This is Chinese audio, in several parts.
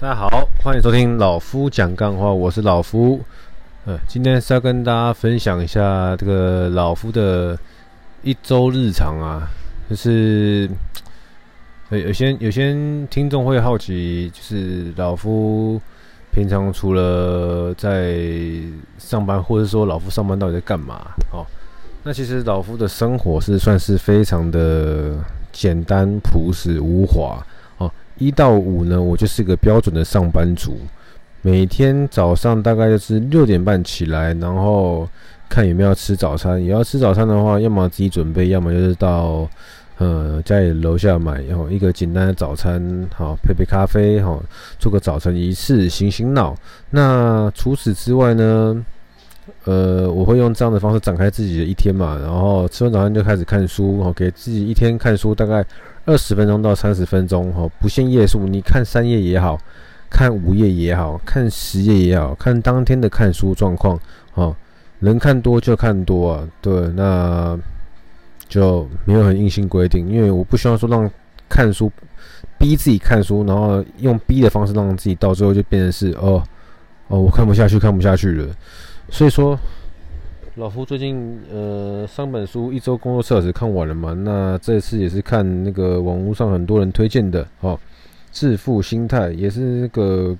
大家好，欢迎收听老夫讲干话，我是老夫。呃，今天是要跟大家分享一下这个老夫的一周日常啊，就是有有些有些听众会好奇，就是老夫平常除了在上班，或者说老夫上班到底在干嘛？哦，那其实老夫的生活是算是非常的简单、朴实、无华。一到五呢，我就是一个标准的上班族。每天早上大概就是六点半起来，然后看有没有吃早餐。也要吃早餐的话，要么自己准备，要么就是到呃家里楼下买，然后一个简单的早餐，好配杯咖啡，好做个早晨仪式，醒醒脑。那除此之外呢，呃，我会用这样的方式展开自己的一天嘛。然后吃完早餐就开始看书，好给自己一天看书大概。二十分钟到三十分钟，哈，不限页数，你看三页也好，看五页也好，看十页也好，看当天的看书状况，哈，能看多就看多啊，对，那就没有很硬性规定，因为我不希望说让看书逼自己看书，然后用逼的方式让自己到最后就变成是哦哦，我看不下去，看不下去了，所以说。老夫最近呃，三本书一周工作四小时看完了嘛？那这次也是看那个网络上很多人推荐的哦，致富心态也是那个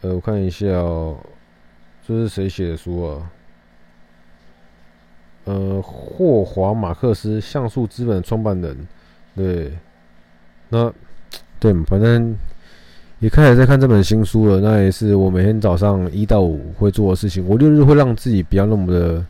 呃，我看一下哦，这是谁写的书啊？呃，霍华马克思，像素资本创办人，对，那对，反正。也开始在看这本新书了，那也是我每天早上一到五会做的事情。我六日会让自己不要那么的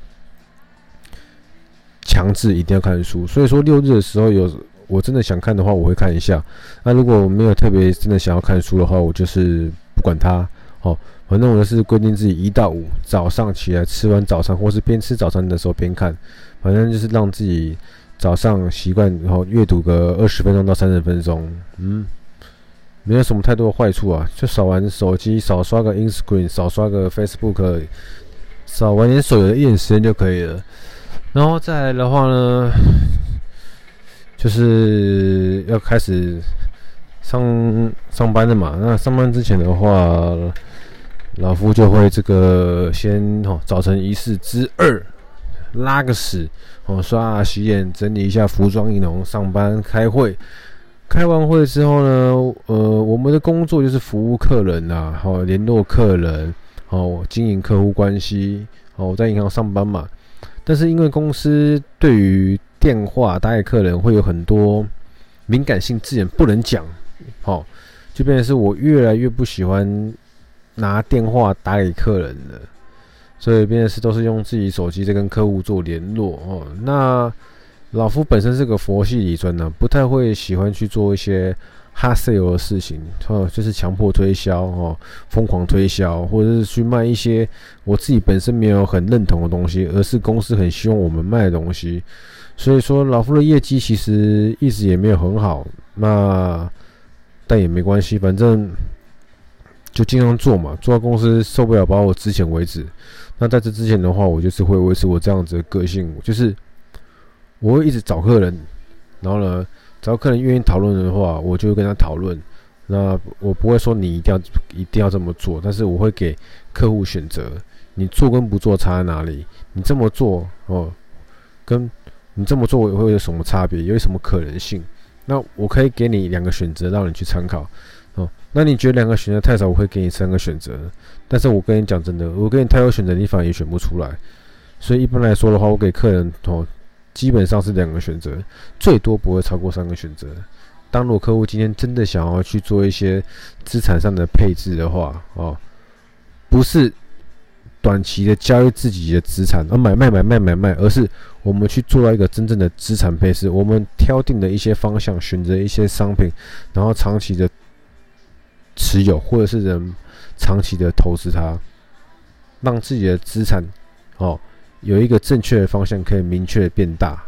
强制一定要看书，所以说六日的时候有我真的想看的话，我会看一下。那如果没有特别真的想要看书的话，我就是不管它。哦，反正我就是规定自己一到五早上起来吃完早餐，或是边吃早餐的时候边看，反正就是让自己早上习惯，然后阅读个二十分钟到三十分钟，嗯。没有什么太多的坏处啊，就少玩手机，少刷个 Instagram，少刷个 Facebook，少玩点手游的一点时间就可以了。然后再来的话呢，就是要开始上上班了嘛。那上班之前的话，老夫就会这个先哦，早晨仪式之二，拉个屎，哦，刷洗脸，整理一下服装仪容，上班开会。开完会之后呢，呃，我们的工作就是服务客人呐，好联络客人，好经营客户关系，好我在银行上班嘛。但是因为公司对于电话打给客人会有很多敏感性字眼不能讲，好，就变成是我越来越不喜欢拿电话打给客人了，所以变成是都是用自己手机在跟客户做联络哦。那老夫本身是个佛系理专呢，不太会喜欢去做一些 hard sale 的事情，哦，就是强迫推销哦，疯狂推销，或者是去卖一些我自己本身没有很认同的东西，而是公司很希望我们卖的东西。所以说，老夫的业绩其实一直也没有很好，那但也没关系，反正就尽量做嘛，做到公司受不了把我之前为止。那在这之前的话，我就是会维持我这样子的个性，就是。我会一直找客人，然后呢，只要客人愿意讨论的话，我就会跟他讨论。那我不会说你一定要一定要这么做，但是我会给客户选择，你做跟不做差在哪里？你这么做哦，跟你这么做会有什么差别？有什么可能性？那我可以给你两个选择，让你去参考。哦，那你觉得两个选择太少，我会给你三个选择。但是我跟你讲真的，我给你太多选择，你反而也选不出来。所以一般来说的话，我给客人哦。基本上是两个选择，最多不会超过三个选择。当如果客户今天真的想要去做一些资产上的配置的话，哦，不是短期的交易自己的资产，而买卖买卖买卖，而是我们去做到一个真正的资产配置。我们挑定的一些方向，选择一些商品，然后长期的持有，或者是人长期的投资它，让自己的资产，哦。有一个正确的方向，可以明确变大。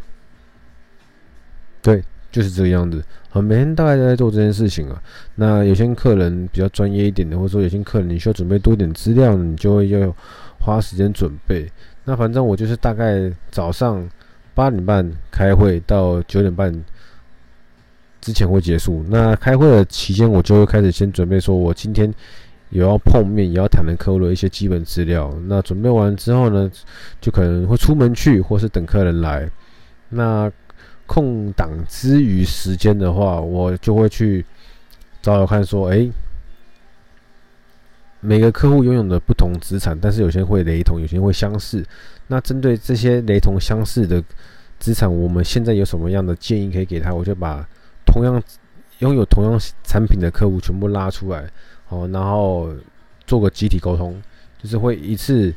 对，就是这个样子。好，每天大概都在做这件事情啊。那有些客人比较专业一点的，或者说有些客人你需要准备多一点资料，你就会要花时间准备。那反正我就是大概早上八点半开会到九点半之前会结束。那开会的期间，我就会开始先准备，说我今天有要碰面、也要谈的客户的一些基本资料。那准备完之后呢，就可能会出门去，或是等客人来。那空档之余时间的话，我就会去找找看，说，诶，每个客户拥有的不同资产，但是有些会雷同，有些会相似。那针对这些雷同相似的资产，我们现在有什么样的建议可以给他？我就把同样拥有同样产品的客户全部拉出来，哦，然后做个集体沟通，就是会一次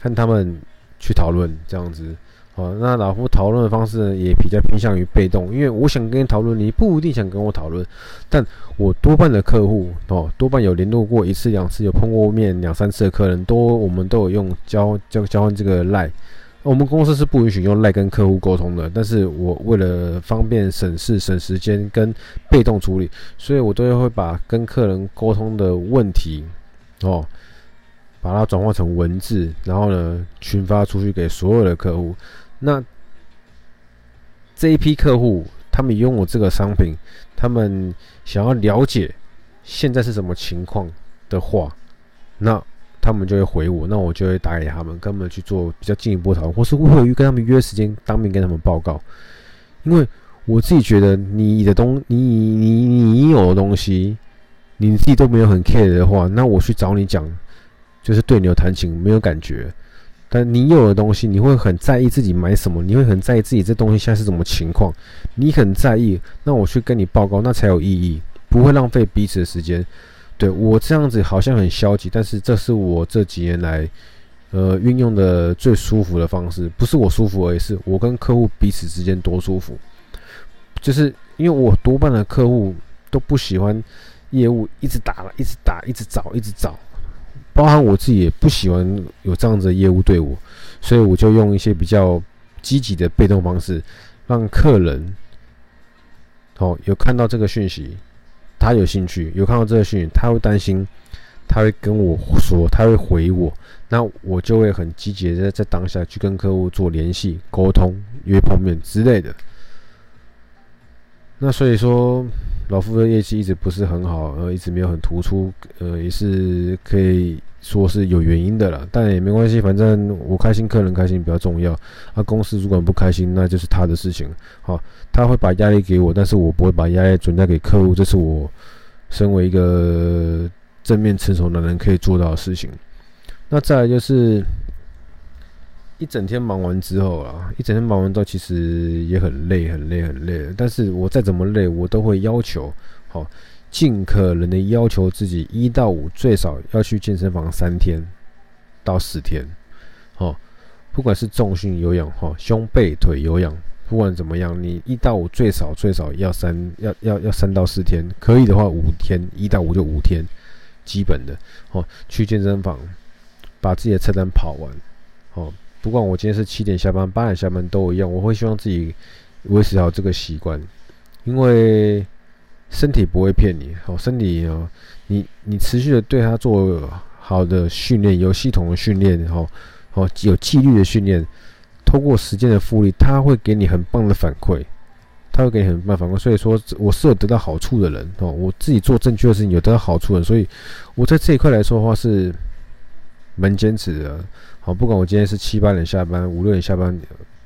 和他们去讨论这样子。哦，那老夫讨论的方式呢，也比较偏向于被动，因为我想跟你讨论，你不一定想跟我讨论，但我多半的客户哦，多半有联络过一次两次，有碰过面两三次的客人，都我们都有用交交交换这个赖。我们公司是不允许用赖跟客户沟通的，但是我为了方便省事省时间跟被动处理，所以我都会把跟客人沟通的问题哦，把它转化成文字，然后呢群发出去给所有的客户。那这一批客户，他们拥有这个商品，他们想要了解现在是什么情况的话，那他们就会回我，那我就会打给他们，跟他们去做比较进一步讨论，或是会跟他们约时间，当面跟他们报告。因为我自己觉得，你的东，你你你有的东西，你自己都没有很 care 的话，那我去找你讲，就是对牛弹琴，没有感觉。但你有的东西，你会很在意自己买什么，你会很在意自己这东西现在是什么情况，你很在意，那我去跟你报告，那才有意义，不会浪费彼此的时间。对，我这样子好像很消极，但是这是我这几年来，呃，运用的最舒服的方式，不是我舒服而，是我跟客户彼此之间多舒服。就是因为我多半的客户都不喜欢业务一直打了，一直打，一直找，一直找。包含我自己也不喜欢有这样子的业务对我，所以我就用一些比较积极的被动方式，让客人哦有看到这个讯息，他有兴趣，有看到这个讯，他会担心，他会跟我说，他会回我，那我就会很积极的在当下去跟客户做联系、沟通、约碰面之类的。那所以说。老夫的业绩一直不是很好，呃，一直没有很突出，呃，也是可以说是有原因的啦，但也没关系，反正我开心，客人开心比较重要。啊，公司主管不开心，那就是他的事情。好，他会把压力给我，但是我不会把压力转嫁给客户，这是我身为一个正面成熟的人可以做到的事情。那再来就是。一整天忙完之后啊，一整天忙完之后，其实也很累，很累，很累。但是我再怎么累，我都会要求，好，尽可能的要求自己一到五最少要去健身房三天到四天，好，不管是重训有氧哈，胸背腿有氧，不管怎么样，你一到五最少最少要三要要要三到四天，可以的话五天，一到五就五天，基本的，好，去健身房把自己的菜单跑完，好。不管我今天是七点下班、八点下班都一样，我会希望自己维持好这个习惯，因为身体不会骗你。哦，身体哦，你你持续的对他做好的训练，有系统的训练，好，好有纪律的训练，通过时间的复利，他会给你很棒的反馈，他会给你很棒反馈。所以说，我是有得到好处的人哦，我自己做正确的事情有得到好处的，所以我在这一块来说的话是蛮坚持的。好，不管我今天是七八点下班，五六点下班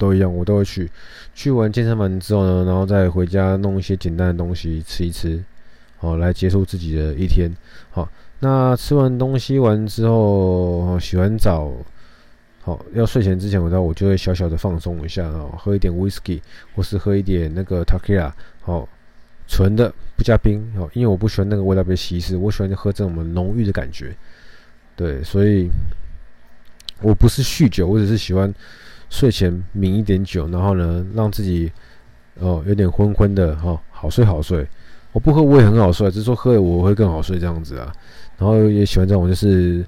都一样，我都会去。去完健身房之后呢，然后再回家弄一些简单的东西吃一吃，好，来结束自己的一天。好，那吃完东西完之后，洗完澡，好，要睡前之前，我到我就会小小的放松一下，哦，喝一点 whisky，或是喝一点那个 t a k i l a 好，纯的不加冰，好，因为我不喜欢那个味道被稀释，我喜欢喝这种浓郁的感觉。对，所以。我不是酗酒，我只是喜欢睡前抿一点酒，然后呢，让自己哦有点昏昏的哈，好睡好睡。我不喝我也很好睡，只是说喝了我会更好睡这样子啊。然后也喜欢这种就是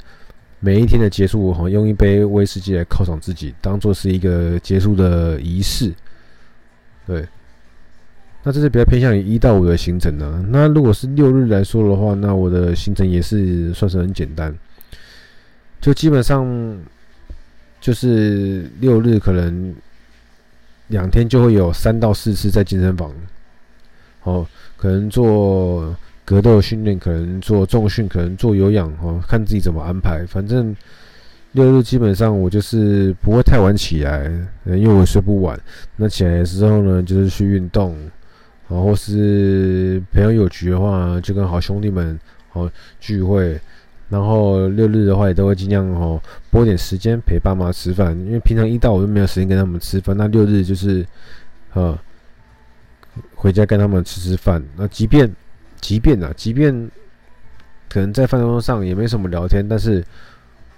每一天的结束，好像，用一杯威士忌来犒赏自己，当做是一个结束的仪式。对，那这是比较偏向于一到五的行程呢、那如果是六日来说的话，那我的行程也是算是很简单，就基本上。就是六日可能两天就会有三到四次在健身房，哦，可能做格斗训练，可能做重训，可能做有氧，哦，看自己怎么安排。反正六日基本上我就是不会太晚起来，因为我睡不晚。那起来的时候呢，就是去运动，然后或是朋友有局的话，就跟好兄弟们哦聚会。然后六日的话，也都会尽量哦拨点时间陪爸妈吃饭，因为平常一到我都没有时间跟他们吃饭。那六日就是，呃，回家跟他们吃吃饭。那即便，即便啊，即便可能在饭桌上也没什么聊天，但是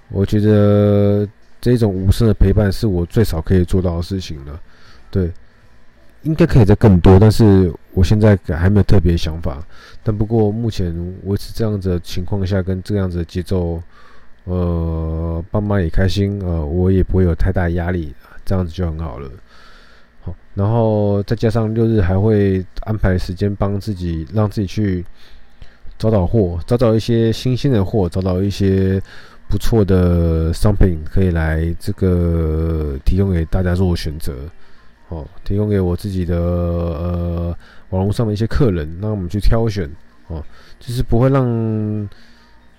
我觉得这种无声的陪伴是我最少可以做到的事情了。对。应该可以再更多，但是我现在还没有特别想法。但不过目前维持这样子的情况下，跟这样子的节奏，呃，爸妈也开心，呃，我也不会有太大压力，这样子就很好了。好，然后再加上六日还会安排时间帮自己，让自己去找找货，找找一些新鲜的货，找找一些不错的商品，可以来这个提供给大家做选择。哦，提供给我自己的呃网络上的一些客人，让我们去挑选哦，就是不会让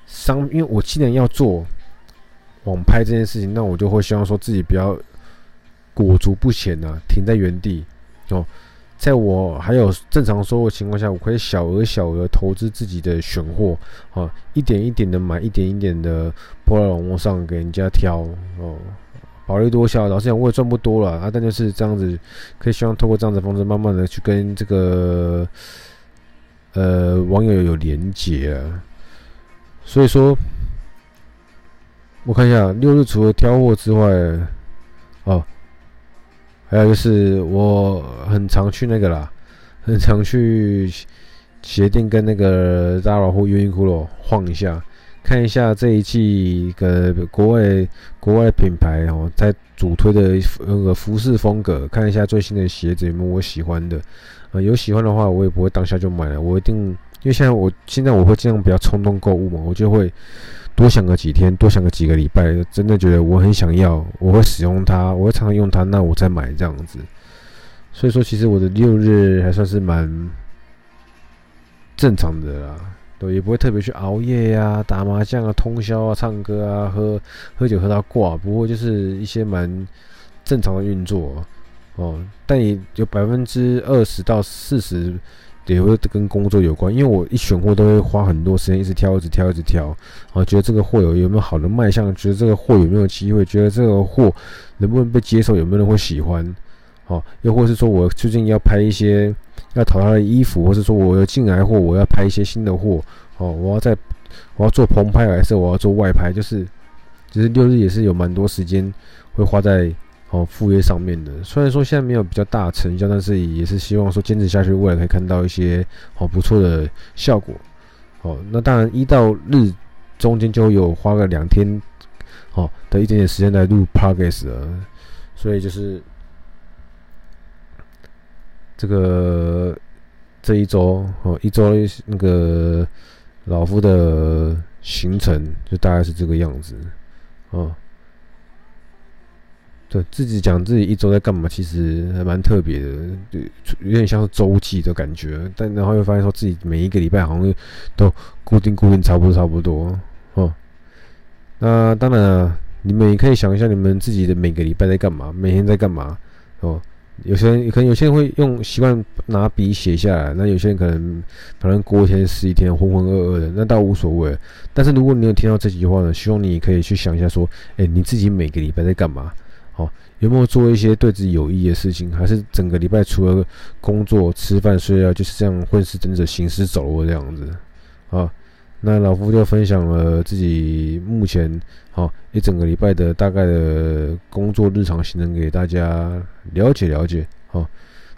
商，因为我既然要做网拍这件事情，那我就会希望说自己不要裹足不前啊，停在原地哦，在我还有正常收入情况下，我可以小额小额投资自己的选货啊，一点一点的买，一点一点的播到网络上给人家挑哦。薄利多销，老实讲我也赚不多了啊，但就是这样子，可以希望透过这样子方式，慢慢的去跟这个呃网友有连接啊。所以说，我看一下六日除了挑货之外，哦，还有就是我很常去那个啦，很常去鞋店跟那个 Zara 或 Uniqlo 晃一下。看一下这一季的国外国外品牌哦，在主推的那个服饰风格，看一下最新的鞋子有没有我喜欢的，呃，有喜欢的话，我也不会当下就买了，我一定，因为现在我现在我会这样比较冲动购物嘛，我就会多想个几天，多想个几个礼拜，真的觉得我很想要，我会使用它，我会常常用它，那我再买这样子。所以说，其实我的六日还算是蛮正常的啦。对，也不会特别去熬夜呀、啊、打麻将啊、通宵啊、唱歌啊、喝喝酒喝到挂，不过就是一些蛮正常的运作哦。但也有百分之二十到四十也会跟工作有关，因为我一选货都会花很多时间，一直挑、一直挑、一直挑，啊，觉得这个货有有没有好的卖相，觉得这个货有没有机会，觉得这个货能不能被接受，有没有人会喜欢，哦，又或是说我最近要拍一些。要淘他的衣服，或是说我要进来货，我要拍一些新的货，哦，我要在，我要做棚拍还是我要做外拍，就是，其实六日也是有蛮多时间会花在哦副业上面的。虽然说现在没有比较大成交，但是也是希望说坚持下去，未来可以看到一些哦不错的效果。哦，那当然一到日中间就有花个两天，哦的一点点时间来录 Podcast 了，所以就是。这个这一周哦，一周那个老夫的行程就大概是这个样子哦。对，自己讲自己一周在干嘛，其实还蛮特别的，就有点像是周记的感觉。但然后又发现说自己每一个礼拜好像都固定固定差不多差不多哦。那当然啊，你们也可以想一下你们自己的每个礼拜在干嘛，每天在干嘛哦。有些人可能有些人会用习惯拿笔写下来，那有些人可能反正过一天是一天，浑浑噩噩的，那倒无所谓。但是如果你有听到这几句话呢，希望你可以去想一下，说，哎，你自己每个礼拜在干嘛？好，有没有做一些对自己有益的事情？还是整个礼拜除了工作、吃饭、睡觉，就是这样混吃等死、行尸走肉这样子？啊？那老夫就分享了自己目前好一整个礼拜的大概的工作日常行程给大家了解了解。好，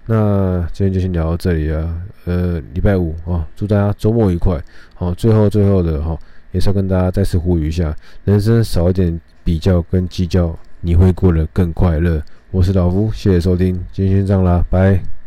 那今天就先聊到这里啊。呃，礼拜五啊，祝大家周末愉快。好，最后最后的哈，也是要跟大家再次呼吁一下：人生少一点比较跟计较，你会过得更快乐。我是老夫，谢谢收听，今天先这样啦，拜。